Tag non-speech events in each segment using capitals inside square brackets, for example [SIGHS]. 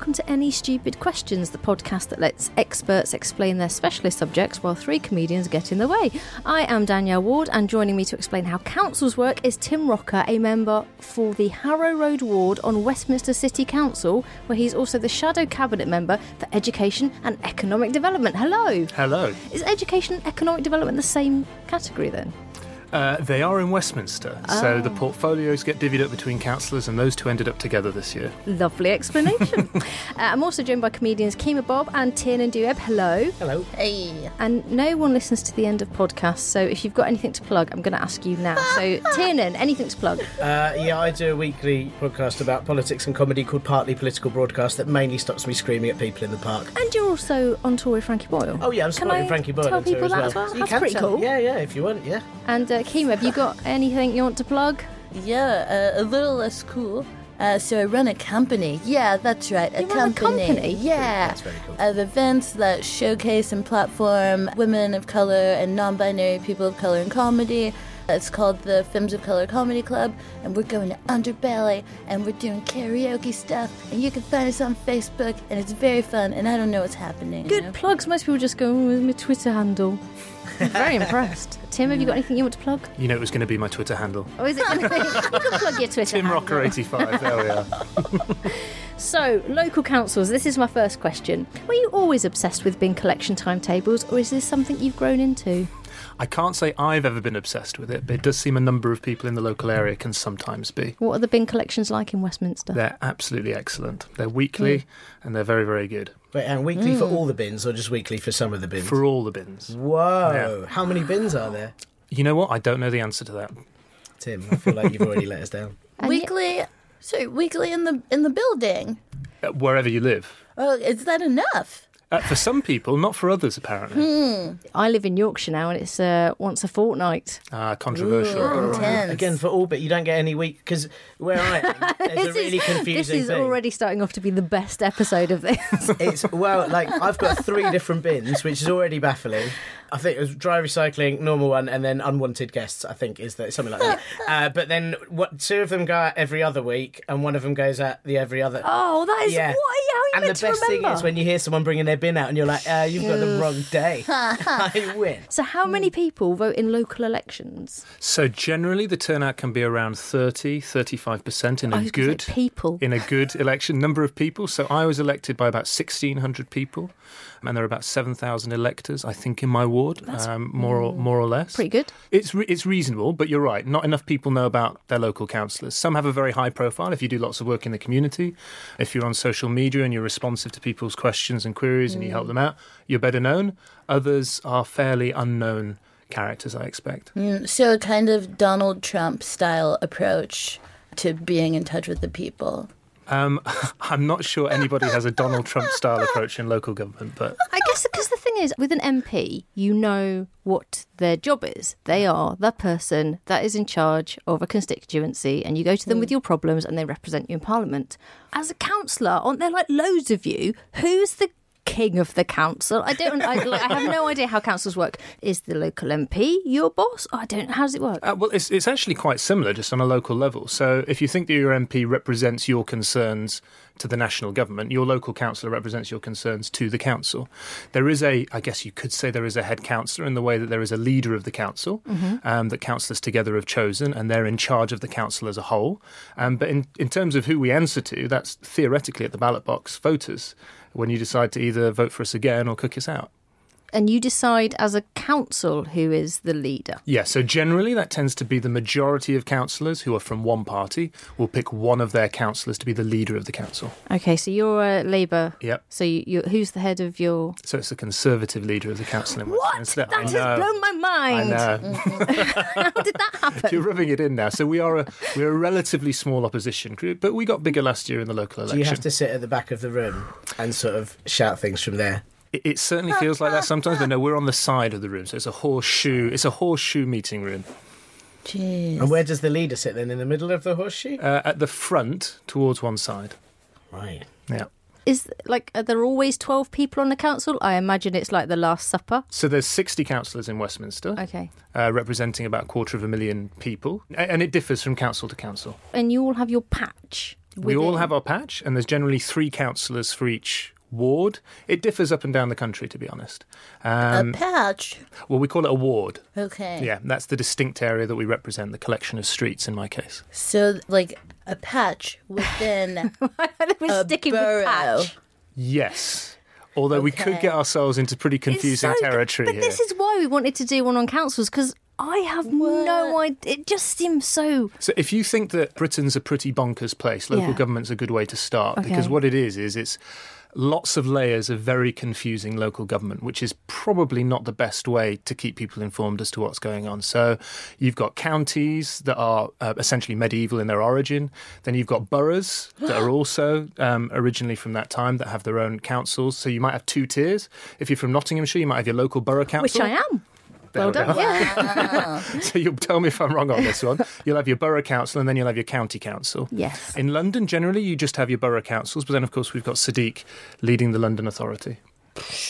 Welcome to Any Stupid Questions, the podcast that lets experts explain their specialist subjects while three comedians get in the way. I am Danielle Ward, and joining me to explain how councils work is Tim Roca, a member for the Harrow Road ward on Westminster City Council, where he's also the shadow cabinet member for education and economic development. Hello. Hello. Is education and economic development the same category then? Uh, they are in Westminster, so Oh. the portfolios get divvied up between councillors, and those two ended up together this year. Lovely explanation. [LAUGHS] uh, I'm also joined by comedians Kemah Bob and Tiernan Douieb. Hello. Hello. Hey. And no one listens to the end of podcasts, so if you've got anything to plug, I'm going to ask you now. So, [LAUGHS] Tiernan, anything to plug? Uh, yeah, I do a weekly podcast about politics and comedy called Partly Political Broadcast that mainly stops me screaming at people in the park. And you're also on tour with Frankie Boyle. Oh yeah, I'm Can supporting I Frankie Boyle Tell on tour people as that well. as well. You That's can pretty tell- cool. Yeah, yeah, if you want, yeah. And Kemah, have you got anything you want to plug? Yeah, uh, a little less cool. Uh, so I run a company. Yeah, that's right, a You run a company. company? Yeah, That's very cool. of events that showcase and platform women of color and non-binary people of color in comedy. It's called the Femmes of Color Comedy Club, and we're going to Underbelly, and we're doing karaoke stuff, and you can find us on Facebook, and it's very fun, and I don't know what's happening. you Good know? plugs. Most people just go, oh, with my Twitter handle. [LAUGHS] Very impressed. Tim, have you got anything you want to plug? You know it was going to be my Twitter handle. Oh, is it going to be? You can plug your Twitter Tim handle. Roca 85, there we are. [LAUGHS] So, local councils, this is my first question. Were you always obsessed with bin collection timetables, or is this something you've grown into? I can't say I've ever been obsessed with it, but it does seem a number of people in the local area can sometimes be. What are the bin collections like in Westminster? They're absolutely excellent. They're weekly and they're very, very good Wait, and weekly Hmm. for all the bins or just weekly for some of the bins? for all the bins. Whoa! How many bins are there, You know what? I don't know the answer to that. Tim? I feel like you've already let us down. [LAUGHS] Weekly, so weekly in the in the building. Uh, wherever you live. Oh, is that enough? Uh, for some people, not for others, apparently. I live in Yorkshire now, and it's uh, once a fortnight. Ah, controversial. Ooh, intense. Again, for all, but you don't get any week because where I am, [LAUGHS] there's a really is, confusing this is thing. already starting off to be the best episode of this. [LAUGHS] It's well, like I've got three different bins, which is already baffling. I think it was dry recycling, normal one, and then unwanted guests. I think is that something like that. [LAUGHS] Uh, but then what? Two of them go out every other week, and one of them goes out the every other. oh, that is Yeah. what? How are you and the meant to best remember? thing is when you hear someone bringing their bin out, and you're like, uh, "You've got the wrong day." [LAUGHS] [LAUGHS] I win. so, how many people vote in local elections? So generally, the turnout can be around 30, 35% in I a was good people. in a good election number of people. So I was elected by about 1,600 people, and there are about 7,000 electors, I think, in my ward, um, more or more or less. Pretty good. It's re- it's reasonable, but you're right. Not enough people know about their local councillors. Some have a very high profile. If you do lots of work in the community, if you're on social media and you're responsive to people's questions and queries and you help them out, you're better known. Others are fairly unknown characters, I expect. Mm, So, a kind of Donald Trump style approach to being in touch with the people. Um, [LAUGHS] I'm not sure anybody has a Donald Trump style approach in local government, but I guess because the thing is, with an MP, you know what their job is. They are the person that is in charge of a constituency, and you go to them with your problems, and they represent you in Parliament. As a councillor, aren't there like loads of you? Who's the king of the council. I don't. I, like, I have no idea how councils work. Is the local MP your boss? I don't. How does it work? Uh, well, it's, it's actually quite similar, just on a local level. So, if you think that your MP represents your concerns to the national government, your local councillor represents your concerns to the council. There is a, I guess you could say, there is a head councillor in the way that there is a leader of the council um, that councillors together have chosen, and they're in charge of the council as a whole. Um, but in, in terms of who we answer to, that's theoretically at the ballot box voters when you decide to either vote for us again or cook us out. And you decide as a council who is the leader. Yeah, so generally that tends to be the majority of councillors who are from one party will pick one of their councillors to be the leader of the council. Okay, so you're a Labour. Yep. So you, you, who's the head of your? So it's the Conservative leader of the council in What? Westminster. That I has know. blown my mind. I mind. know. [LAUGHS] How did that happen? You're rubbing it in now. So we are a we're a relatively small opposition group, but we got bigger last year in the local election. Do you have to sit at the back of the room and sort of shout things from there? It, it certainly feels like that sometimes, but no, we're on the side of the room, so it's a horseshoe. It's a horseshoe meeting room Jeez. And where does the leader sit then? In the middle of the horseshoe? uh, at the front, towards one side. Right. Yeah. Is like are there always twelve people on the council? I imagine it's like the Last Supper. So there's 60 councillors in Westminster, Okay, uh, representing about a quarter of a million people, A- and it differs from council to council. and you all have your patch. We all within. have our patch, and there's generally three councillors for each ward. It differs up and down the country, to be honest. Um, a patch. well, we call it a ward. Okay. Yeah, that's the distinct area that we represent, the collection of streets in my case. So, like a patch within [LAUGHS] We're a sticking borough. with patch. Yes. Although we could get ourselves into pretty confusing so- territory But here. this is why we wanted to do one on councils because I have no idea. It just seems so. So if you think that Britain's a pretty bonkers place, local Yeah. government's a good way to start because what it is is it's lots of layers of very confusing local government, which is probably not the best way to keep people informed as to what's going on. So you've got counties that are uh, essentially medieval in their origin. Then you've got boroughs [GASPS] that are also um, originally from that time that have their own councils. So you might have two tiers. If you're from Nottinghamshire, you might have your local borough council. Which I am. There Well we done. go. Yeah. [LAUGHS] So you'll tell me if I'm wrong on this one. You'll have your borough council and then you'll have your county council. Yes. In London, generally, you just have your borough councils, but then, of course, we've got Sadiq leading the London Authority.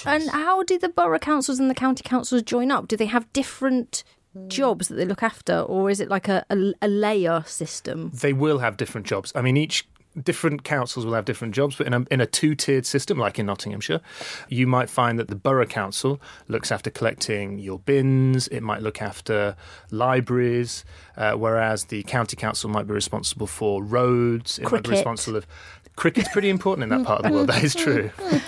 And how do the borough councils and the county councils join up? Do they have different jobs that they look after, or is it like a, a, a layer system? They will have different jobs. I mean, each different councils will have different jobs, but in a, in a two tiered system, like in Nottinghamshire, you might find that the borough council looks after collecting your bins, it might look after libraries, uh, whereas the county council might be responsible for roads, it might be Cricket. responsible of. Cricket's pretty important in that part of the world, that is true. [LAUGHS]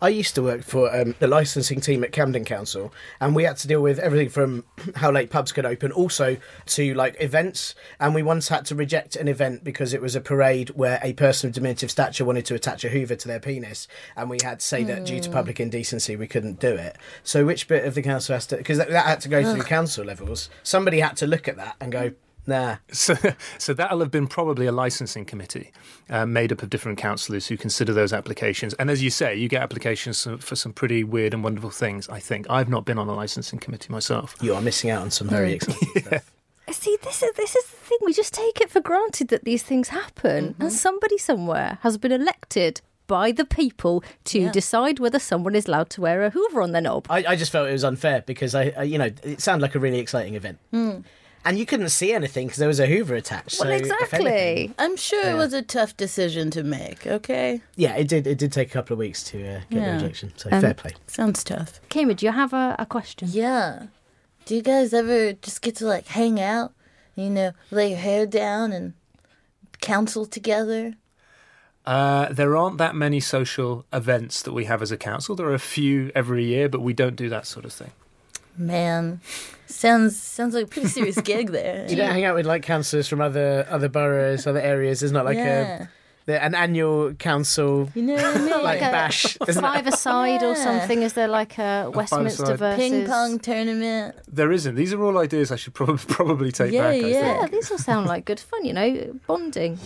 I used to work for um, the licensing team at Camden Council, and we had to deal with everything from [CLEARS THROAT] how late pubs could open, also to like events. And we once had to reject an event because it was a parade where a person of diminutive stature wanted to attach a Hoover to their penis, and we had to say that due to public indecency we couldn't do it. So which bit of the council has to? Because that, that had to go through council levels. Somebody had to look at that and go, nah. So, [LAUGHS] so that'll have been probably a licensing committee uh, made up of different councillors who consider those applications. And as you say, you get applications for- for some pretty weird and wonderful things. I think I've not been on a licensing committee myself. You are missing out on some very mm. exciting [LAUGHS] stuff. See, this is this is the thing. We just take it for granted that these things happen, mm-hmm. and somebody somewhere has been elected by the people to decide whether someone is allowed to wear a Hoover on their knob. I, I just felt it was unfair because I, I you know, it sounded like a really exciting event, mm. And you couldn't see anything because there was a Hoover attached. well, so if anything- exactly. I'm sure it was a tough decision to make. Okay, yeah, it did. It did take a couple of weeks to uh, get the injection. So Um, fair play. sounds tough. Cambridge, you have a, a question? Yeah. Do you guys ever just get to like hang out? You know, lay your hair down and counsel together? Uh, there aren't that many social events that we have as a council. There are a few every year, but we don't do that sort of thing. Man, sounds sounds like a pretty serious gig there. [LAUGHS] You don't hang out with like councillors from other other boroughs, other areas. There's not like yeah. a the, an annual council You know what I mean? [LAUGHS] like a bash. Isn't it? Five aside or something? Is there like a Westminster five-a-side. versus Ping pong tournament. There isn't. These are all ideas I should probably [LAUGHS] probably take Yeah, back. Yeah. Yeah, these all sound like good fun. You know, bonding.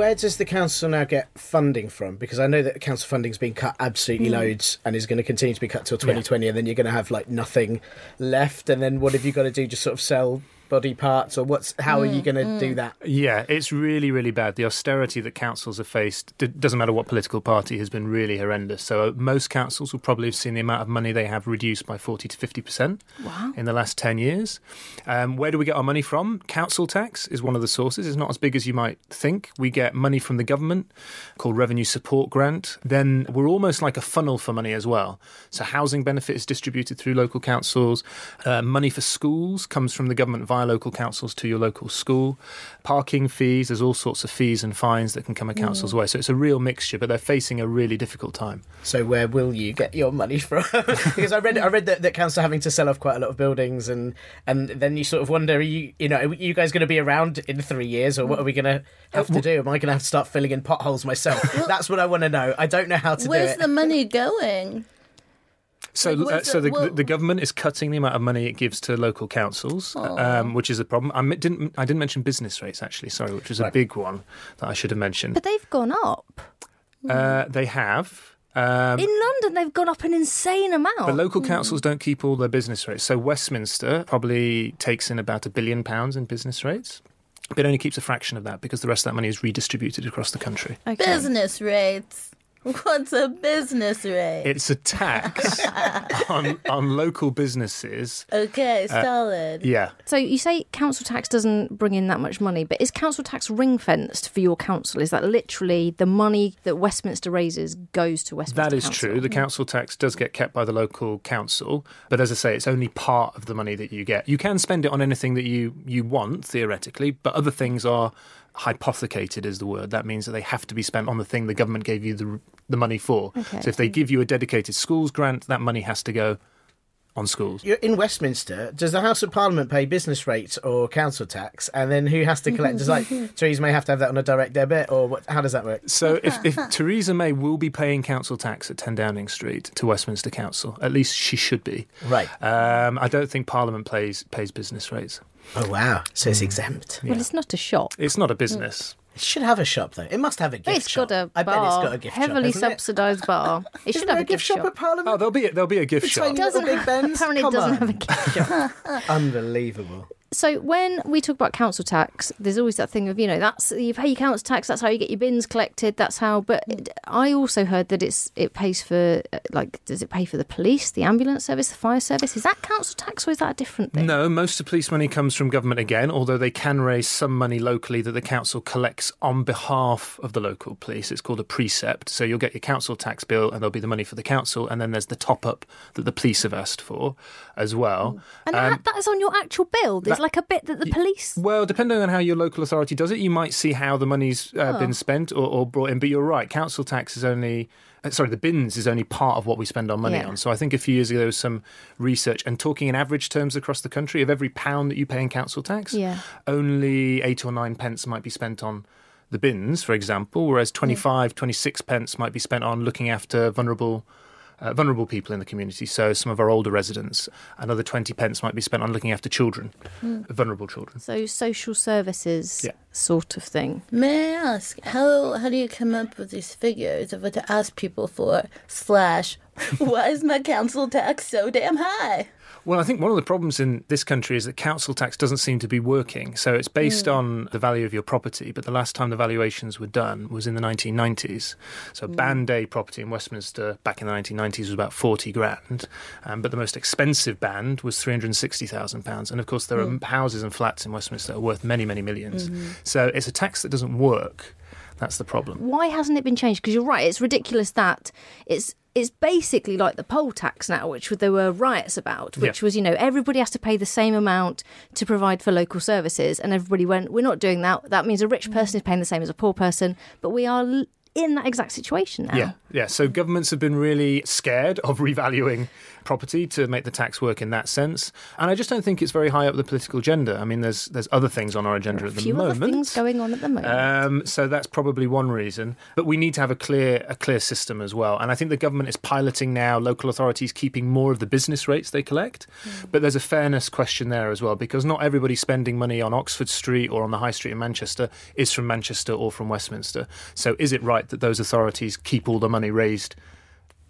Where does the council now get funding from? Because I know that the council funding's been cut absolutely Hmm. loads and is going to continue to be cut till 2020, and then you're going to have like nothing left. And then what have you got to do? Just sort of sell body parts, or what's how are you going to do that? Yeah, it's really, really bad. The austerity that councils have faced, d- doesn't matter what political party, has been really horrendous. So uh, most councils will probably have seen the amount of money they have reduced by 40 to 50% Wow. in the last 10 years. Um, where do we get our money from? Council tax is one of the sources. It's not as big as you might think. We get money from the government called Revenue Support Grant. Then we're almost like a funnel for money as well. So housing benefit is distributed through local councils. Uh, money for schools comes from the government via local councils to your local school. Parking fees, there's all sorts of fees and fines that can come a mm. council's way. So it's a real mixture, but they're facing a really difficult time. So where will you get your money from? [LAUGHS] because I read I read that, that councils are having to sell off quite a lot of buildings, and and then you sort of wonder, are you you know, are you guys going to be around in three years, or what are we going to have to do? Am I going to have to start filling in potholes myself? [LAUGHS] That's what I want to know. I don't know how to Where's do it. Where's the money going? So, uh, so it- the, well- the government is cutting the amount of money it gives to local councils, um, which is a problem. I didn't I didn't mention business rates actually. Sorry, which was a Right. big one that I should have mentioned. But they've gone up. Uh, they have. Um, In London, they've gone up an insane amount. but local councils don't keep all their business rates. So Westminster probably takes in about a billion pounds in business rates. But it only keeps a fraction of that because the rest of that money is redistributed across the country. Okay. Business rates. [LAUGHS] What's a business rate? It's a tax [LAUGHS] on, on local businesses. okay, uh, solid. Yeah. So you say council tax doesn't bring in that much money, but is council tax ring fenced for your council? Is that literally the money that Westminster raises goes to Westminster? That is Council? true. The council tax does get kept by the local council, but as I say, it's only part of the money that you get. You can spend it on anything that you, you want, theoretically, but other things are hypothecated, is the word. That means that they have to be spent on the thing the government gave you the, the money for. Okay. So if they give you a dedicated schools grant, that money has to go on schools. You're in Westminster, does the House of Parliament pay business rates or council tax? And then who has to collect? Does like [LAUGHS] Theresa May have to have that on a direct debit, or what, how does that work? So if, if Theresa May will be paying council tax at 10 Downing Street to Westminster Council, at least she should be. Right. Um, I don't think Parliament pays pays business rates. Oh wow! So it's hmm. exempt. Well, it's not a shop. It's not a business. Hmm. It should have a shop though. It must have a gift It's shop. got a I bar, bet it's got a gift heavily shop. hasn't it? subsidised bar. It [LAUGHS] Isn't should there have a gift shop. at Parliament. Oh, there'll be a, there'll be a gift It's shop. tiny little doesn't Big Ben's. apparently it Come doesn't on. have a gift shop. [LAUGHS] [LAUGHS] Unbelievable. So when we talk about council tax, there's always that thing of you know that's you pay your council tax. That's how you get your bins collected. That's how. But I also heard that it's it pays for uh, like does it pay for the police, the ambulance service, the fire service? Is that council tax or is that a different thing? No, most of the police money comes from government again, although they can raise some money locally that the council collects on behalf of the local police. It's called a precept. So you'll get your council tax bill and there'll be the money for the council, and then there's the top up that the police have asked for as well. And Um, that, that is on your actual bill. Like a bit that the police. Well, depending on how your local authority does it, you might see how the money's uh, Oh. been spent or, or brought in. But you're right, council tax is only. uh, Sorry, the bins is only part of what we spend our money Yeah. on. So I think a few years ago there was some research, and talking in average terms across the country, of every pound that you pay in council tax, Yeah. only eight or nine pence might be spent on the bins, for example, whereas 25, 26 pence might be spent on looking after vulnerable. Uh, vulnerable people in the community, so some of our older residents. Another 20 pence might be spent on looking after children, vulnerable children. So social services Yeah. sort of thing. May I ask how how do you come up with these figures of what to ask people for? Slash, why is my council tax so damn high? Well, I think one of the problems in this country is that council tax doesn't seem to be working. So it's based hmm. on the value of your property, but the last time the valuations were done was in the 1990s. So hmm. band A property in Westminster back in the 1990s was about 40 grand, um, but the most expensive band was 360,000 pounds. And of course, there are hmm. houses and flats in Westminster that are worth many, many 1000000s mm-hmm. So it's a tax that doesn't work. That's the problem. Why hasn't it been changed? Because you're right, it's ridiculous that it's it's basically like the poll tax now, which there were riots about, which Yeah. was you know everybody has to pay the same amount to provide for local services, and everybody went, we're not doing that. That means a rich mm. person is paying the same as a poor person, but we are in that exact situation now. Yeah, yeah. So governments have been really scared of revaluing property to make the tax work in that sense, and I just don't think it's very high up the political agenda. I mean, there's there's other things on our agenda at the few moment. other things going on at the moment. Um, so that's probably one reason. But we need to have a clear a clear system as well. And I think the government is piloting now local authorities keeping more of the business rates they collect. But there's a fairness question there as well because not everybody spending money on Oxford Street or on the High Street in Manchester is from Manchester or from Westminster. So is it right that those authorities keep all the money raised?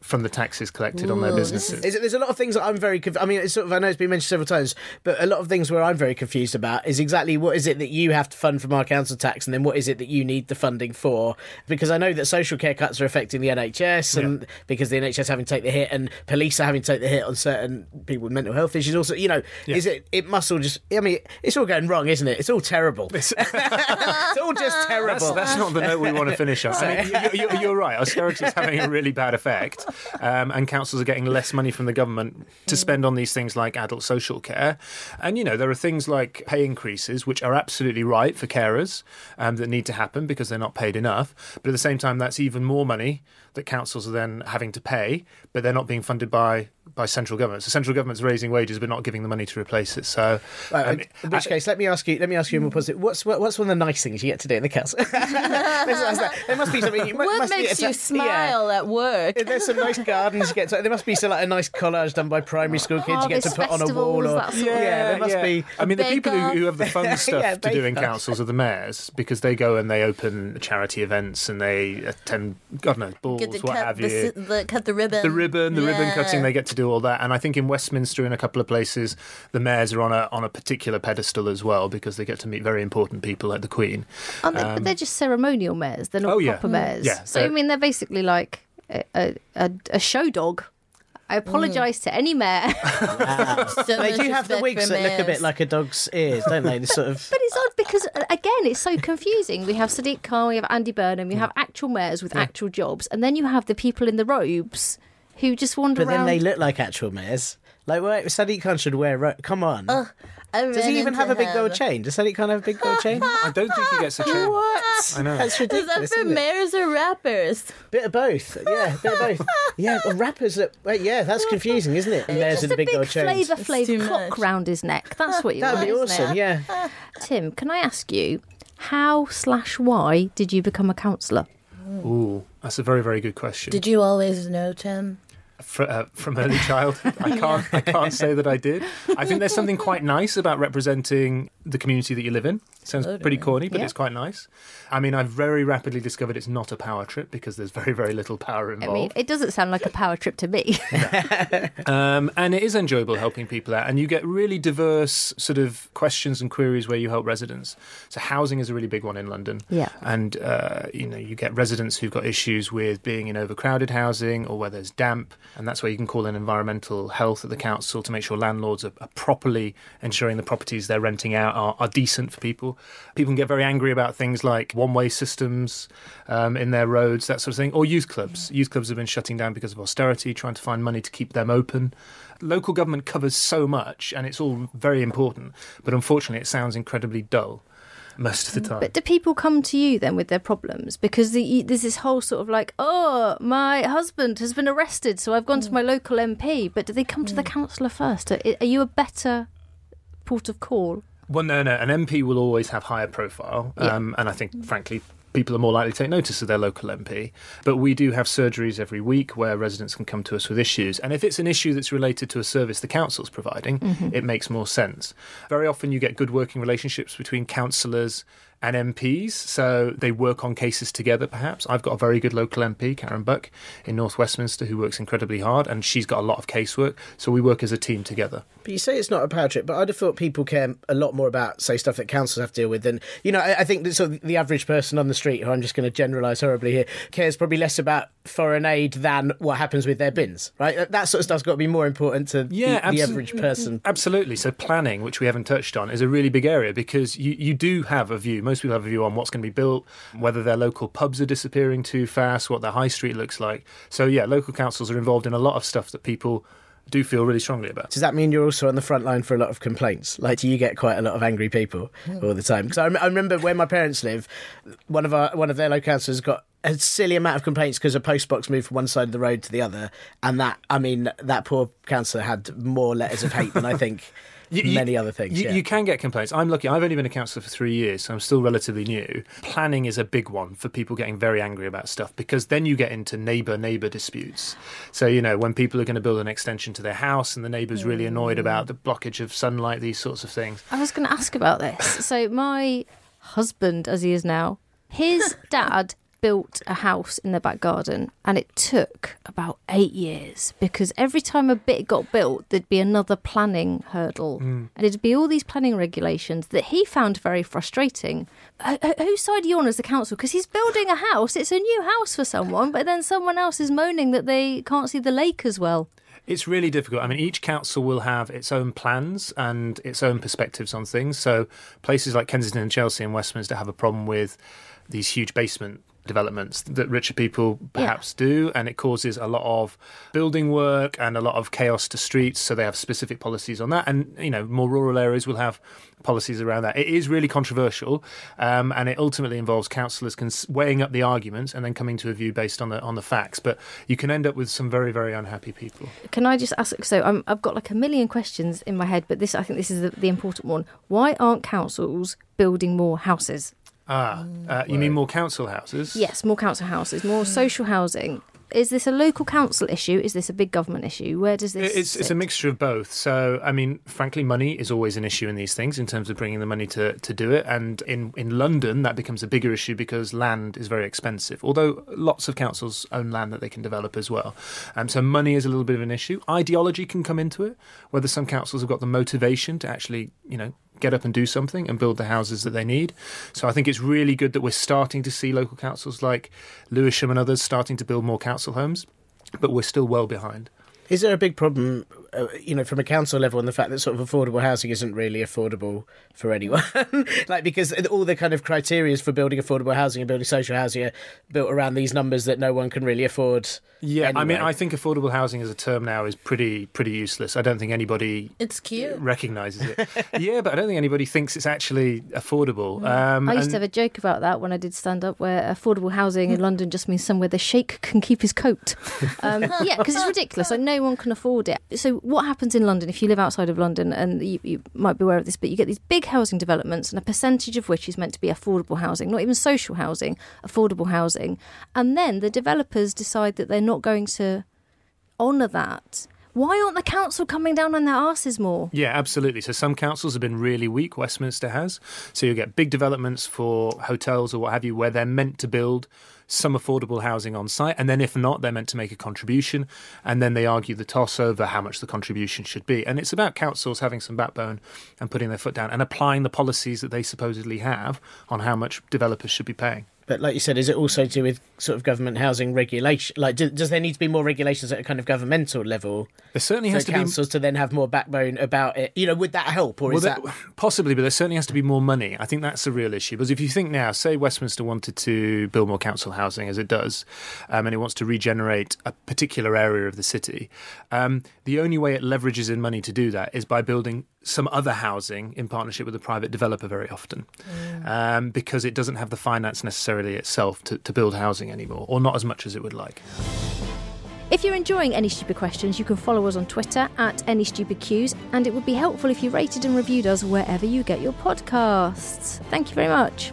From the taxes collected on their businesses. Is there's a lot of things that I'm very. Conf- I mean, it's sort of. I know it's been mentioned several times, but a lot of things where I'm very confused about is exactly what is it that you have to fund from our council tax, and then what is it that you need the funding for? Because I know that social care cuts are affecting the NHS, and because the NHS having to take the hit, and police are having to take the hit on certain people with mental health issues. Also, you know, is it? It must all just. I mean, it's all going wrong, isn't it? It's all terrible. It's, [LAUGHS] all just terrible. That's, that's not the note we want to finish on. I mean, you, you, you're right. Austerity is having a really bad effect, um, and councils are getting less money from the government to spend on these things like adult social care. And you know, there are things like pay increases, which are absolutely right for carers um, that need to happen because they're not paid enough. But at the same time, that's even more money that councils are then having to pay, but they're not being funded by by central government. So central government's raising wages but not giving the money to replace it. So, Right, um, in which case, let me ask you. Let me ask you a more positive. What's what, what's one of the nice things you get to do in the council? [LAUGHS] Let's ask that. there must be something. You, What must be- makes it's you a- smile at work? There's some nice gardens you get to. There must be some like a nice collage done by primary school kids you get to put on a wall. Or that sort of- yeah, there must be. I mean, the people who, who have the fun [LAUGHS] stuff Yeah, to do in councils are the mayors because they go and they open charity events and they attend, God knows, balls, Get to what cut have the, you. the cut the ribbon. The ribbon, the ribbon cutting, they get to do all that. And I think in Westminster, in a couple of places, the mayors are on a on a particular pedestal as well because they get to meet very important people like the Queen. Aren't they, but they're just ceremonial mayors. They're not Um, Oh, yeah. proper mayors. Yeah, So I mean, they're basically like a, a, a show dog. I apologise to any mayor, So [LAUGHS] They do have the respect wigs that look a bit like a dog's ears, don't they? This sort of. [LAUGHS] but it's odd because uh, again, it's so confusing. We have Sadiq Khan, we have Andy Burnham, we have actual mayors with actual jobs, and then you have the people in the robes who just wander around. But then they look like actual mayors. Like, wait, Sadiq Khan should wear. Ro- Come on. I Does he even into have a big gold chain? Does Sadiq Khan have a big gold chain? I don't think he gets a [LAUGHS] chain. What? I know. That's Is that for isn't it? mayors or rappers? Bit of both. Yeah, bit of both. [LAUGHS] Yeah, well, rappers. That, wait, yeah, that's confusing, isn't it? Mayors just with a the big, big gold chain. Flavor Flav clock much. round his neck. That's what you That'd want. be isn't awesome. it? Yeah. [LAUGHS] Tim, can I ask you, how slash why did you become a counsellor? Ooh, that's a very, very good question. Did you always know, Tim? Fr- uh, from early childhood. [LAUGHS] I can't. I can't say that I did. I think there's something quite nice about representing the community that you live in. Sounds pretty corny, but Yeah. it's quite nice. I mean, I've very rapidly discovered it's not a power trip because there's very, very little power involved. I mean, it doesn't sound like a power trip to me. [LAUGHS] [LAUGHS] Um, and it is enjoyable helping people out, and you get really diverse sort of questions and queries where you help residents. So housing is a really big one in London. Yeah. and uh, you know you get residents who've got issues with being in overcrowded housing or where there's damp, and that's where you can call in environmental health at the council to make sure landlords are, are properly ensuring the properties they're renting out are, are decent for people. People can get very angry about things like one-way systems um, in their roads, that sort of thing, or youth clubs. Youth clubs have been shutting down because of austerity, trying to find money to keep them open. Local government covers so much, and it's all very important, but unfortunately, it sounds incredibly dull most of the mm. time. but do people come to you then with their problems? Because the, there's this whole sort of like, oh, my husband has been arrested, so I've gone to mm. my local MP. But do they come to the mm. councillor first? Are, are you a better port of call? Well, no, no. An MP will always have higher profile, Yeah. um, and I think, frankly, people are more likely to take notice of their local MP. But we do have surgeries every week where residents can come to us with issues, and if it's an issue that's related to a service the council's providing, it makes more sense. Very often, you get good working relationships between councillors and MPs, so they work on cases together. Perhaps I've got a very good local MP, Karen Buck, in North Westminster, who works incredibly hard, and she's got a lot of casework. So we work as a team together. But you say it's not a power trip, but I'd have thought people care a lot more about, say, stuff that councils have to deal with than, you know, I, I think that sort of the average person on the street, who I'm just going to generalise horribly here, cares probably less about foreign aid than what happens with their bins, right? That- sort of stuff's got to be more important to Yeah, the, the average person. Absolutely. So planning, which we haven't touched on, is a really big area because you, you do have a view. Most people have a view on what's going to be built, whether their local pubs are disappearing too fast, what their high street looks like. So yeah, local councils are involved in a lot of stuff that people do feel really strongly about. Does that mean you're also on the front line for a lot of complaints? Like, do you get quite a lot of angry people all the time? Because I, I remember where my parents live, one of our one of their local councillors got a silly amount of complaints because a post box moved from one side of the road to the other, and that I mean that poor councillor had more letters of hate than I think [LAUGHS] You- you- many other things. You, yeah. you can get complaints. I'm lucky. I've only been a councillor for three years, so I'm still relatively new. Planning is a big one for people getting very angry about stuff because then you get into neighbour neighbour disputes. So, you know, when people are going to build an extension to their house and the neighbour's really mm. annoyed about the blockage of sunlight, these sorts of things. I was going to ask about this. So my husband, as he is now, his [LAUGHS] dad built a house in their back garden and it took about eight years because every time a bit got built, there'd be another planning hurdle. Hmm. And it'd be all these planning regulations that he found very frustrating. Wh- wh- Whose side are you on as the council? Because he's building a house, it's a new house for someone, but then someone else is moaning that they can't see the lake as well. It's really difficult. I mean, each council will have its own plans and its own perspectives on things. So, places like Kensington and Chelsea and Westminster have a problem with these huge basement developments that richer people perhaps do, and it causes a lot of building work and a lot of chaos to streets. So, they have specific policies on that. And, you know, more rural areas will have policies around that. It is really controversial, um, and it ultimately involves councillors cons- weighing up the arguments and then coming to a view based on the on the facts. But you can end up with some very very unhappy people. Can I just ask? So I'm, I've got like a million questions in my head, but this I think this is the, the important one. Why aren't councils building more houses? Ah, uh, you mean more council houses? Yes, more council houses, more social housing. Is this a local council issue? Is this a big government issue? Where does this? It's, it's a mixture of both. So, I mean, frankly, money is always an issue in these things in terms of bringing the money to, to do it. And in, in London, that becomes a bigger issue because land is very expensive, although lots of councils own land that they can develop as well. Um, so, money is a little bit of an issue. Ideology can come into it, whether some councils have got the motivation to actually, you know, get up and do something and build the houses that they need. So I think it's really good that we're starting to see local councils like Lewisham and others starting to build more council homes, but we're still well behind. Is there a big problem, uh, you know, from a council level, and the fact that sort of affordable housing isn't really affordable for anyone? [LAUGHS] like because all the kind of criteria for building affordable housing and building social housing are built around these numbers that no one can really afford. Yeah, I mean. I think affordable housing as a term now is pretty pretty useless. I don't think anybody It's cute. recognizes it. [LAUGHS] yeah, but I don't think anybody thinks it's actually affordable. Um, I used and- to have a joke about that when I did stand up, where affordable housing in [LAUGHS] London just means somewhere the sheikh can keep his coat. Um, yeah, because it's ridiculous. Like no one can afford it. So what happens in London if you live outside of London, and you, you might be aware of this, but you get these big housing developments, and a percentage of which is meant to be affordable housing, not even social housing, affordable housing, and then the developers decide that they're not going to honour that. Why aren't the council coming down on their asses more? Yeah, absolutely. So some councils have been really weak. Westminster has. So you get big developments for hotels or what have you, where they're meant to build some affordable housing on site, and then if not, they're meant to make a contribution, and then they argue the toss over how much the contribution should be. And it's about councils having some backbone and putting their foot down and applying the policies that they supposedly have on how much developers should be paying. But like you said, is it also to do with sort of government housing regulation? Like, do, does there need to be more regulations at a kind of governmental level There certainly for has to be councils to then have more backbone about it? You know, would that help, or Well, is that? there- possibly, but there certainly has to be more money. I think that's a real issue because if you think now, say Westminster wanted to build more council housing, as it does, um, and it wants to regenerate a particular area of the city, um, the only way it leverages in money to do that is by building some other housing in partnership with a private developer very often, um, because it doesn't have the finance necessarily itself to, to build housing anymore, or not as much as it would like. If you're enjoying Any Stupid Questions, you can follow us on Twitter at Any Stupid Cues, and it would be helpful if you rated and reviewed us wherever you get your podcasts. Thank you very much.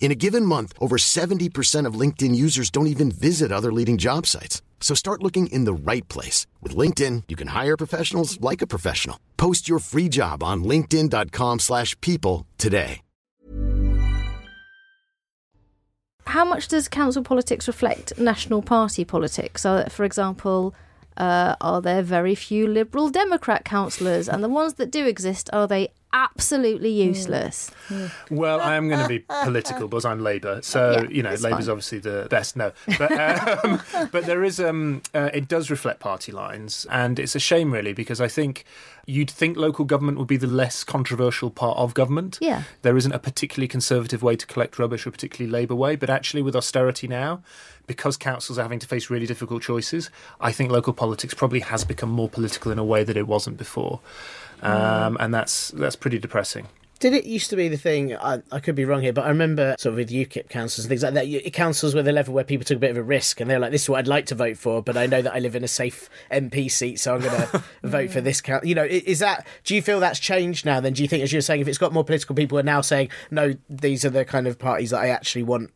In a given month, over 70% of LinkedIn users don't even visit other leading job sites. So start looking in the right place. With LinkedIn, you can hire professionals like a professional. Post your free job on linkedin.com/people slash people today. How much does council politics reflect national party politics? For example, uh, are there very few Liberal Democrat councillors? And the ones that do exist, are they absolutely useless? Well, I am going to be political because I'm Labour, so Yeah, you know it's Labour's fine. obviously the best. No, but um, [LAUGHS] but there is um, uh, it does reflect party lines, and it's a shame really because I think you'd think local government would be the less controversial part of government. Yeah. there isn't a particularly conservative way to collect rubbish or a particularly Labour way, but actually with austerity now. Because councils are having to face really difficult choices, I think local politics probably has become more political in a way that it wasn't before, um, and that's that's pretty depressing. Did it used to be the thing? I, I could be wrong here, but I remember sort of with UKIP councils and things like that. you- Councils were the level where people took a bit of a risk, and they're like, "This is what I'd like to vote for, but I know that I live in a safe MP seat, so I'm going [LAUGHS] to vote for this." council." you know, is that? Do you feel that's changed now? Then do you think, as you're saying, if it's got more political people are now saying, "No, these are the kind of parties that I actually want,"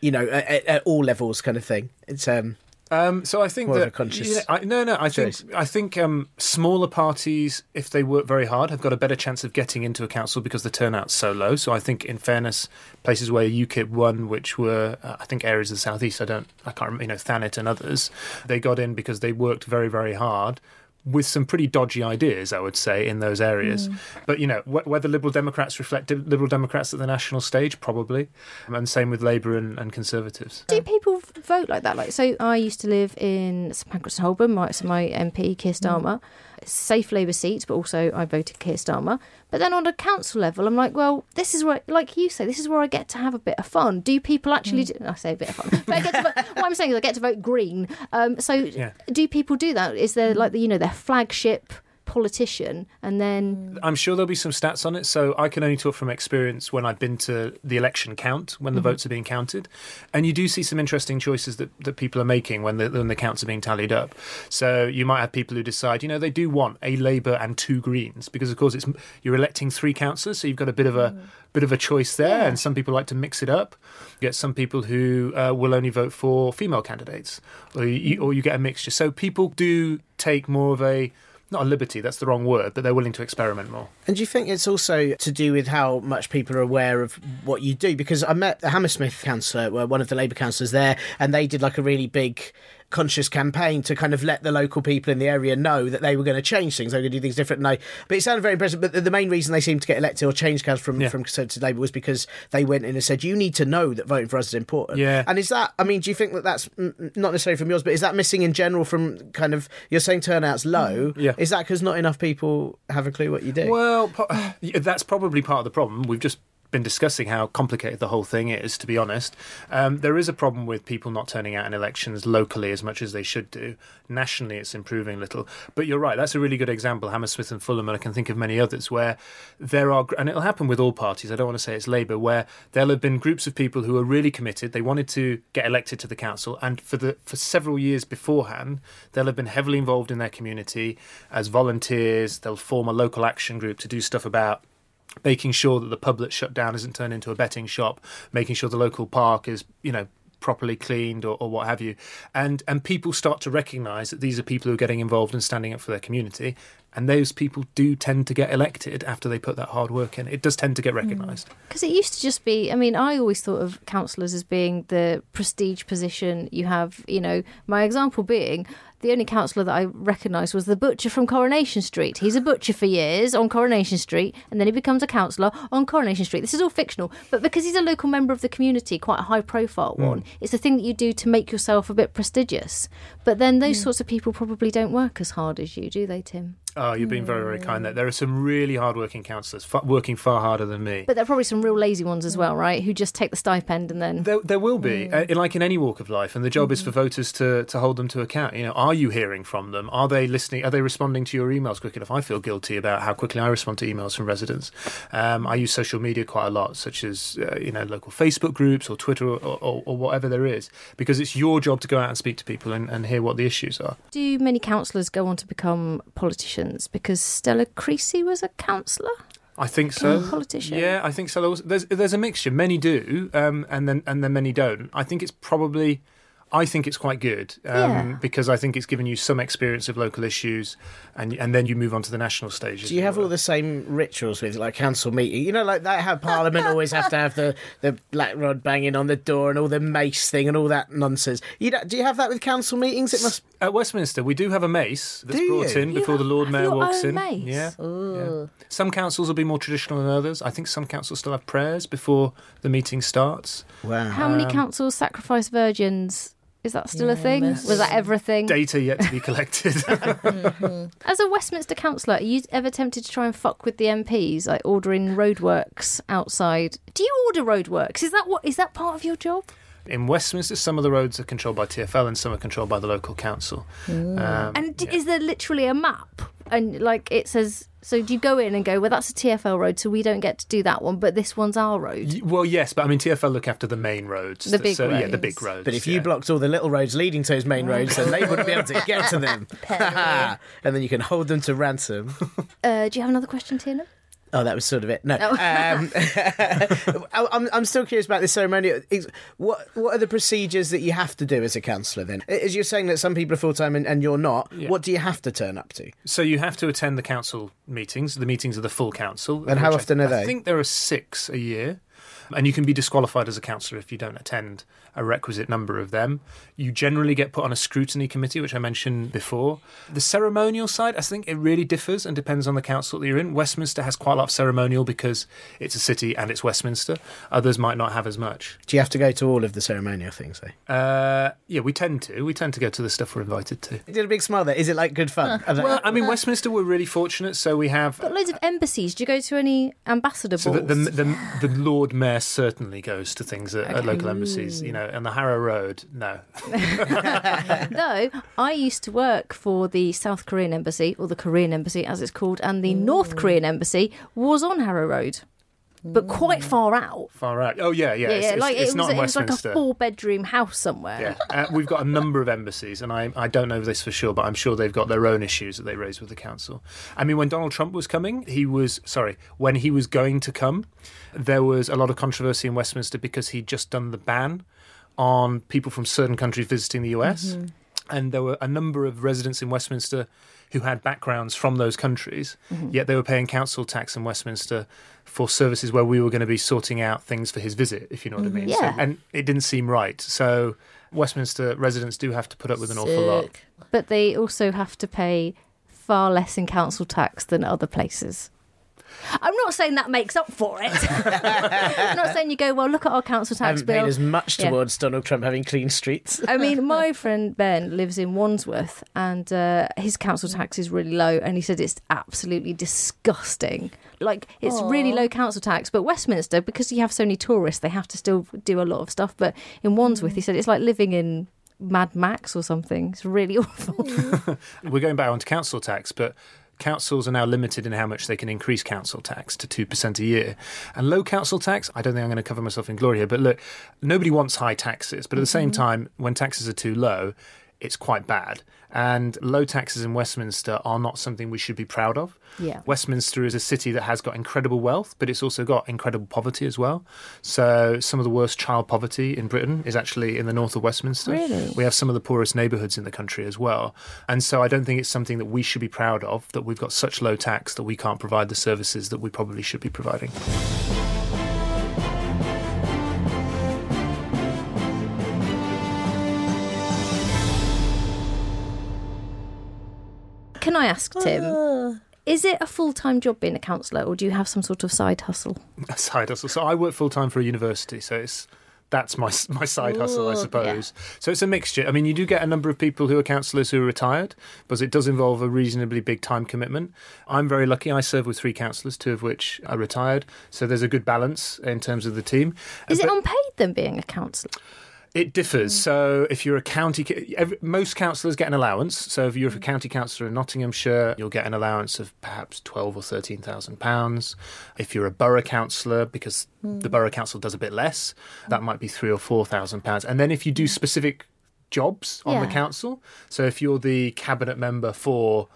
you know, at, at- all levels, kind of thing. It's um, Um, so I think More of that conscious yeah, I, no, no. I think choice. I think um, smaller parties, if they work very hard, have got a better chance of getting into a council because the turnout's so low. So I think, in fairness, places where UKIP won, which were uh, I think areas of the southeast, I don't, I can't remember, you know, Thanet and others, they got in because they worked very, very hard. With some pretty dodgy ideas, I would say, in those areas. Mm. But you know, wh- whether Liberal Democrats reflect Liberal Democrats at the national stage, probably, and same with Labour and, and Conservatives. Do people vote like that? Like, so I used to live in St Pancras and Holborn. My, so my MP Keir mm. Starmer, safe Labour seats, but also I voted Keir Starmer. But then on a council level, I'm like, well, this is where, like you say, this is where I get to have a bit of fun. Do people actually? Do, I say a bit of fun, [LAUGHS] but I get to vote, what I'm saying is I get to vote Green. Um, so Yeah. do people do that? Is there like the you know their flagship politician, and then mm. I'm sure there'll be some stats on it. So I can only talk from experience when I've been to the election count, when the mm-hmm. votes are being counted, and you do see some interesting choices that, that people are making when the when the counts are being tallied up. So you might have people who decide, you know, they do want a Labour and two Greens because, of course, it's you're electing three councillors, so you've got a bit of a mm. bit of a choice there, and some people like to mix it up. You get some people who uh, will only vote for female candidates, or you, or you get a mixture. So people do take more of a not a liberty, that's the wrong word, but they're willing to experiment more. And do you think it's also to do with how much people are aware of what you do? Because I met the Hammersmith councillor, one of the Labour councillors there, and they did like a really big conscious campaign to kind of let the local people in the area know that they were going to change things, they were going to do things different. No, but it sounded very impressive. But the, main reason they seemed to get elected or change council from Yeah. from Conservative Labour was because they went in and said, "You need to know that voting for us is important." Yeah. And is that? I mean, do you think that that's not necessarily from yours, but is that missing in general from kind of you're saying turnout's low? Yeah. Is that because not enough people have a clue what you do? Well, [SIGHS] that's probably part of the problem. We've just been discussing how complicated the whole thing is, to be honest. Um, there is a problem with people not turning out in elections locally as much as they should do. Nationally, it's improving a little. But you're right, that's a really good example, Hammersmith and Fulham, and I can think of many others where there are, and it'll happen with all parties, I don't want to say it's Labour, where there'll have been groups of people who are really committed, they wanted to get elected to the council, and for, the, for several years beforehand, they'll have been heavily involved in their community as volunteers, they'll form a local action group to do stuff about making sure that the pub that's shut down isn't turned into a betting shop, making sure the local park is, you know, properly cleaned or, or what have you. And and people start to recognise that these are people who are getting involved and standing up for their community. And those people do tend to get elected after they put that hard work in. It does tend to get mm. recognised. Because it used to just be, I mean, I always thought of councillors as being the prestige position you have. You know, my example being the only councillor that I recognised was the butcher from Coronation Street. He's a butcher for years on Coronation Street, and then he becomes a councillor on Coronation Street. This is all fictional, but because he's a local member of the community, quite a high profile hmm. one, it's the thing that you do to make yourself a bit prestigious. But then those hmm. sorts of people probably don't work as hard as you, do they, Tim? Oh, you've been very, very kind there. There are some really hard-working councillors, working far harder than me. But there are probably some real lazy ones as well, right? Who just take the stipend and then. There, there will be, uh, like in any walk of life, and the job is for voters to, to hold them to account. You know, are you hearing from them? Are they listening? Are they responding to your emails quick enough? I feel guilty about how quickly I respond to emails from residents. Um, I use social media quite a lot, such as uh, you know local Facebook groups or Twitter or, or, or whatever there is, because it's your job to go out and speak to people and, and hear what the issues are. Do many councillors go on to become politicians? Because Stella Creasy was a councillor. I think so. Politician. Yeah, I think so. There's there's a mixture. Many do, um, and then and then many don't. I think it's probably. I think it's quite good um, Yeah. because I think it's given you some experience of local issues, and and then you move on to the national stage. Do you have were. all the same rituals with like council meeting? You know, like that how Parliament always have to have the, the black rod banging on the door and all the mace thing and all that nonsense. You don't, do you have that with council meetings? It must. At Westminster, we do have a mace that's brought in You before the Lord have Mayor your walks own in. mace? Yeah. Ooh. Some councils will be more traditional than others. I think some councils still have prayers before the meeting starts. Wow. How many councils sacrifice virgins? Is that still a thing? Was that everything? Data yet to be collected. [LAUGHS] As a Westminster councillor, are you ever tempted to try and fuck with the MPs, like ordering roadworks outside? Do you order roadworks? Is that what? Is that part of your job? in Westminster, some of the roads are controlled by TFL and some are controlled by the local council. Um, And yeah. is there literally a map? And like it says, so do you go in and go, well, that's a TFL road, so we don't get to do that one, but this one's our road? Well, yes, but I mean TFL look after the main roads. The big so, Yeah, the big roads. But if you blocked all the little roads leading to those main roads, then they wouldn't be able to get to them. [LAUGHS] [LAUGHS] and then you can hold them to ransom. Uh, do you have another question, Tiernan? Oh, that was sort of it. No, Oh. um, [LAUGHS] I- I'm I'm still curious about this ceremony. What what are the procedures that you have to do as a councillor? Then, as you're saying that some people are full time and, and you're not, Yeah. what do you have to turn up to? So you have to attend the council meetings, the meetings of the full council. And how which I- often are they? I think there are six a year. And you can be disqualified as a councillor if you don't attend a requisite number of them. You generally get put on a scrutiny committee, which I mentioned before. The ceremonial side, I think it really differs and depends on the council that you're in. Westminster has quite a lot of ceremonial because it's a city and it's Westminster. Others might not have as much. Do you have to go to all of the ceremonial things? Though? Uh, yeah, we tend to. We tend to go to the stuff we're invited to. You did a big smile there. Is it like good fun? I Well, I mean, Westminster, we're really fortunate. So we have Got loads of embassies. Do you go to any ambassador So balls? the, the, the, the Lord Mayor certainly goes to things at, at local embassies, you know, and the Harrow Road, no. [LAUGHS] Though I used to work for the South Korean embassy, or the Korean embassy as it's called, and the North Korean embassy was on Harrow Road, but quite far out. Far out. Oh, yeah, yeah. Yeah, it's, yeah, it's, like it's it, not was, in it was like a four-bedroom house somewhere. yeah, uh, we've got a number of embassies, and I, I don't know this for sure, but I'm sure they've got their own issues that they raise with the council. I mean, when Donald Trump was coming, he was, sorry, when he was going to come, there was a lot of controversy in Westminster because he'd just done the ban on people from certain countries visiting the US. Mm-hmm. And there were a number of residents in Westminster who had backgrounds from those countries, mm-hmm. yet they were paying council tax in Westminster for services where we were going to be sorting out things for his visit, if you know what I mm-hmm. mean. So- Yeah. and it didn't seem right. So Westminster residents do have to put up with an awful lot. But they also have to pay far less in council tax than other places. I'm not saying that makes up for it. [LAUGHS] I'm not saying you go, well, look at our council I tax haven't bill. paid as much Yeah. towards Donald Trump having clean streets. I mean, [LAUGHS] my friend Ben lives in Wandsworth, and uh, his council tax is really low, and he said it's absolutely disgusting. Like it's really low council tax, but Westminster, because you have so many tourists, they have to still do a lot of stuff. But in Wandsworth, he said it's like living in Mad Max or something. It's really [LAUGHS] awful. We're going back onto council tax, but councils are now limited in how much they can increase council tax to 2% a year. And low council tax, I don't think I'm going to cover myself in glory here, but look, nobody wants high taxes. But at the same mm-hmm. time, when taxes are too low, it's quite bad. And low taxes in Westminster are not something we should be proud of. Yeah. Westminster is a city that has got incredible wealth, but it's also got incredible poverty as well. So some of the worst child poverty in Britain is actually in the north of Westminster. Really? We have some of the poorest neighbourhoods in the country as well. And so I don't think it's something that we should be proud of that we've got such low tax that we can't provide the services that we probably should be providing. Can I ask Tim? Ah. Is it a full time job being a counsellor, or do you have some sort of side hustle? A [LAUGHS] side hustle. So I work full time for a university, so it's that's my [LAUGHS] my side hustle, I Ooh, suppose. So it's a mixture. I mean, you do get a number of people who are counsellors who are retired, but it does involve a reasonably big time commitment. I'm very lucky. I serve with three counsellors, two of which are retired, so there's a good balance in terms of the team. Is it But- unpaid then being a counsellor? It differs. Mm. So if you're a county, every, most councillors get an allowance. So if you're a mm. county councillor in Nottinghamshire, you'll get an allowance of perhaps twelve or thirteen thousand pounds. If you're a borough councillor, because the mm. borough council does a bit less, that might be three or four thousand pounds. And then if you do specific jobs on the council, so if you're the cabinet member for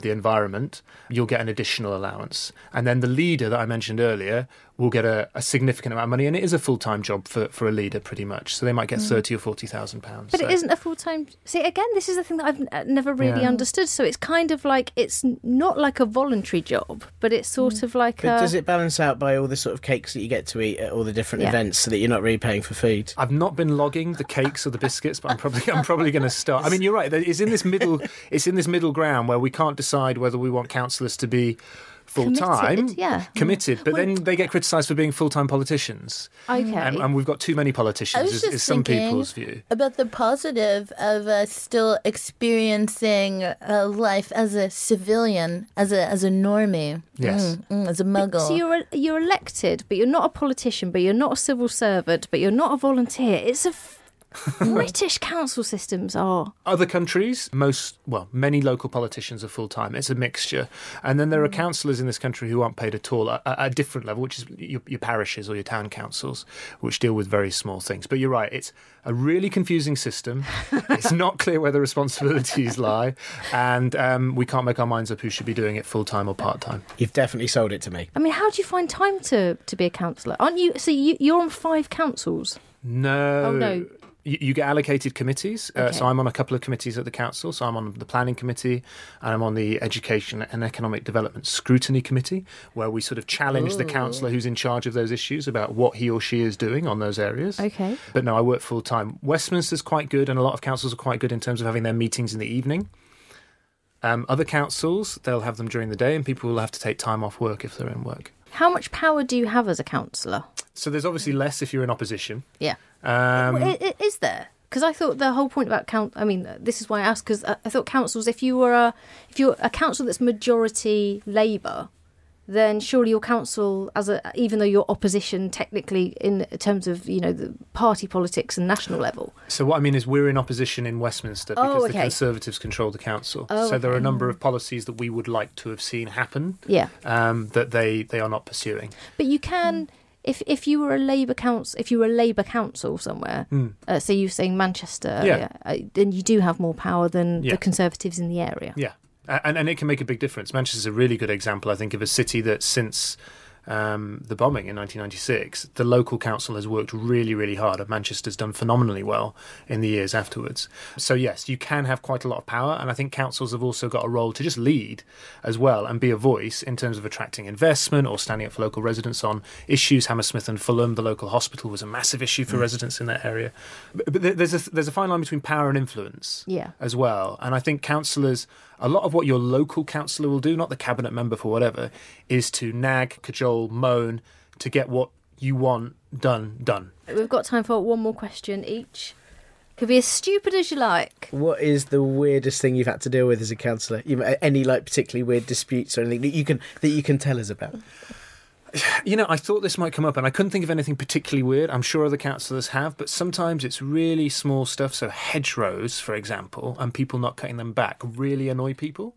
the environment, you'll get an additional allowance. And then the leader that I mentioned earlier will get a, a significant amount of money, and it is a full time job for, for a leader, pretty much. So they might get Mm. thirty or forty thousand pounds. But so. it isn't a full time. See, again, this is the thing that I've n- never really Yeah. understood. So it's kind of like it's not like a voluntary job, but it's sort of like But a. does it balance out by all the sort of cakes that you get to eat at all the different Yeah. events so that you're not really paying for food? I've not been logging the cakes or the biscuits, but I'm probably I'm probably going to start. I mean, you're right. It's in this middle. It's in this middle ground where we can't decide whether we want councillors to be full time, Committed, yeah. committed, but then they get criticised for being full time politicians. Okay. And, and we've got too many I politicians. was Is, just is some people's view. about the positive of uh, still experiencing uh, life as a civilian, as a as a normie, Yes. Mm, mm, as a muggle. So you're you're elected, but you're not a politician, but you're not a civil servant, but you're not a volunteer. It's a f- [LAUGHS] British council systems are. Other countries, most, well, many local politicians are full time. It's a mixture. And then there are councillors in this country who aren't paid at all at at a different level, which is your, your parishes or your town councils, which deal with very small things. But you're right, it's a really confusing system. [LAUGHS] it's not clear where the responsibilities lie. And um, we can't make our minds up who should be doing it full time or part time. You've definitely sold it to me. I mean, how do you find time to to be a councillor? Aren't you? So you, you're on five councils. No. Oh, no. You, you get allocated committees. Uh, So I'm on a couple of committees at the council. So I'm on the planning committee and I'm on the education and economic development scrutiny committee, where we sort of challenge the councillor who's in charge of those issues about what he or she is doing on those areas. Okay. But no, I work full time. Westminster's quite good, and a lot of councils are quite good in terms of having their meetings in the evening. Um, other councils, they'll have them during the day, and people will have to take time off work if they're in work. How much power do you have as a councillor? So there's obviously less if you're in opposition. Yeah. Um, Well, i- i- is there? Because I thought the whole point about count. I mean, this is why I asked. Because I, I thought councils, if you were a if you're a council that's majority Labour, then surely your council, as a even though you're opposition technically in terms of you know the party politics and national level. So what I mean is we're in opposition in Westminster Oh, because the. Conservatives control the council. Oh, so there are a number of policies that we would like to have seen happen Yeah, um, that they, they are not pursuing. but you can. If, if you were a Labour council, if you were a Labour council somewhere, uh, say you were saying Manchester, Hmm. Yeah. uh, then you do have more power than Yeah. the Conservatives in the area. Yeah. And, and it can make a big difference. Manchester's a really good example, I think, of a city that since um, the bombing in 1996, the local council has worked really, really hard, and Manchester's done phenomenally well in the years afterwards. So, yes, you can have quite a lot of power, and I think councils have also got a role to just lead as well and be a voice in terms of attracting investment or standing up for local residents on issues. Hammersmith and Fulham, the local hospital, was a massive issue for residents in that area. But, but there's a there's a fine line between power and influence Yeah. as well. And I think councillors, a lot of what your local councillor will do, not the cabinet member for whatever, is to nag, cajole, moan to get what you want done, done. We've got time for one more question each. Could be as stupid as you like. What is the weirdest thing you've had to deal with as a councillor? You Any like particularly weird disputes or anything that you can that you can tell us about? You know, I thought this might come up, and I couldn't think of anything particularly weird. I'm sure other councillors have, but sometimes it's really small stuff. So hedgerows, for example, and people not cutting them back really annoy people.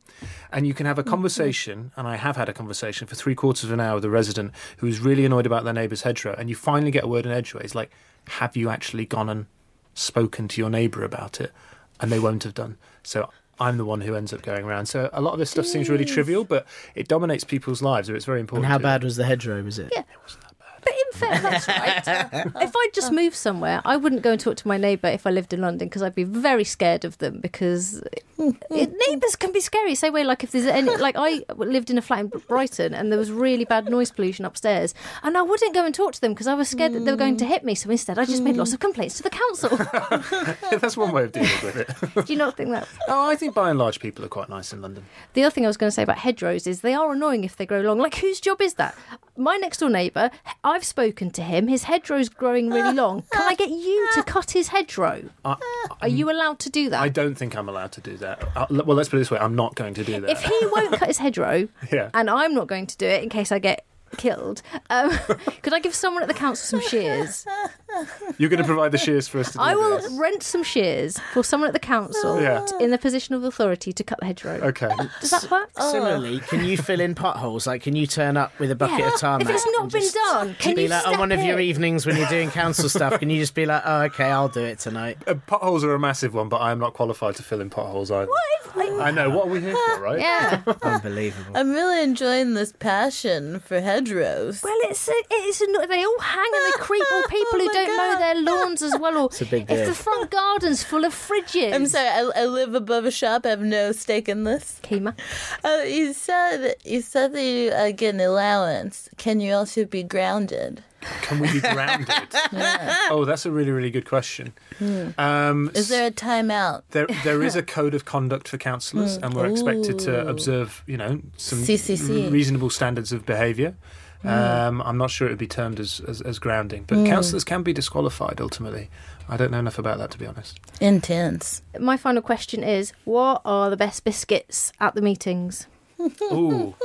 And you can have a mm-hmm. conversation, and I have had a conversation for three quarters of an hour with a resident who's really annoyed about their neighbour's hedgerow, and you finally get a word in edgeways like, "Have you actually gone and spoken to your neighbour about it?" And they won't have done. So. I'm the one who ends up going around. So a lot of this stuff seems really trivial, but it dominates people's lives, or it's very And important. how to them. bad was the hedgerow? Was it? Yeah. It wasn't that bad. But in fair, that's right. [LAUGHS] if I just moved somewhere, I wouldn't go and talk to my neighbour if I lived in London because I'd be very scared of them because [LAUGHS] it, neighbours can be scary. Same way, like if there's any, [LAUGHS] like I lived in a flat in Brighton and there was really bad noise pollution upstairs, and I wouldn't go and talk to them because I was scared that they were going to mm. hit me. So instead, I just made lots of mm. complaints to the council. [LAUGHS] That's one way of dealing with it. Do you not think that? oh, I think by and large people are quite nice in London. The other thing I was going to say about hedgerows is they are annoying if they grow long. Like, whose job is that? My next door neighbour, I've spoken to him. His hedgerow's growing really long. Can I get you to cut his hedgerow? I, Are you allowed to do that? I don't think I'm allowed to do that. Uh, well, let's put it this way: I'm not going to do that. if he won't cut his hedgerow, [LAUGHS] Yeah. and I'm not going to do it in case I get killed, um, [LAUGHS] could I give someone at the council some shears? [LAUGHS] You're going to provide the shears for us to do I will this. rent some shears for someone at the council Yeah. in the position of authority to cut the hedgerow. Okay. Does that work? Similarly, can you fill in potholes? Like, can you turn up with a bucket of tarmac? If it's not been done, can be you like, on one of your evenings when you're doing council stuff, can you just be like, oh, okay, I'll do it tonight? Uh, potholes are a massive one, but I am not qualified to fill in potholes either. What? I know. What are we here for, right? Yeah. [LAUGHS] Unbelievable. I'm really enjoying this passion for hedgerows. Well, it's it's not, they all hang and they creep. Or people who [LAUGHS] my don't mow their lawns as well. Or a big if the front garden's full of fridges. I'm sorry, I, I live above a shop. I have no stake in this. Kemah. Uh, you said you said that you uh, get an allowance. Can you also be grounded? Can we be grounded? [LAUGHS] Oh, that's a really, really good question. Um, Is there a timeout? there, there is a [LAUGHS] code of conduct for councillors, and we're expected to observe, you know, some CCC. reasonable standards of behaviour. Hmm. Um, I'm not sure it would be termed as, as, as grounding, but hmm. councillors can be disqualified ultimately. I don't know enough about that to be honest. Intense. My final question is: What are the best biscuits at the meetings? Ooh. [LAUGHS]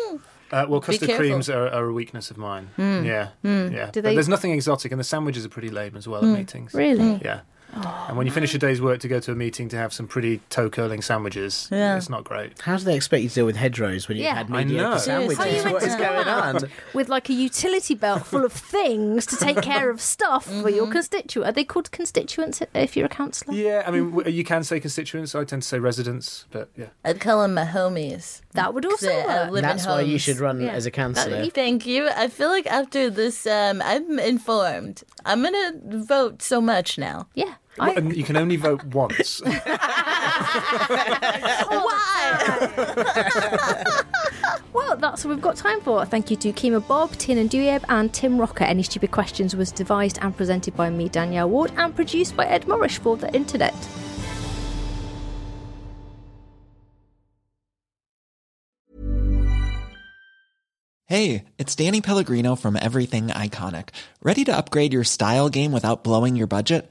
Uh, well, custard creams are, are a weakness of mine. Hmm. Yeah, yeah. Do But they- there's nothing exotic, and the sandwiches are pretty lame as well at meetings. Really? Yeah. And when you finish a day's work to go to a meeting to have some pretty toe curling sandwiches, Yeah. it's not great. How do they expect you to deal with hedgerows when you've Yeah. had mediocre sandwiches? How are you meant What to is come going on? [LAUGHS] with like a utility belt full of things to take care of stuff for Mm-hmm. your constituent? Are they called constituents if you're a councillor? Yeah, I mean, w- you can say constituents. I tend to say residents, but yeah. I'd call them my homies. That would also uh, work. That's why you should run Yeah. as a councillor. Thank you. I feel like after this, um, I'm informed. I'm gonna vote so much now. Yeah. Well, I, and you can only vote [LAUGHS] once. [LAUGHS] Why? well, that's what we've got time for. Thank you to Kemah Bob, Tiernan Douieb, and Tim Roca. Any Stupid Questions was devised and presented by me, Danielle Ward, and produced by Ed Morrish for the internet. Hey, it's Danny Pellegrino from Everything Iconic. Ready to upgrade your style game without blowing your budget?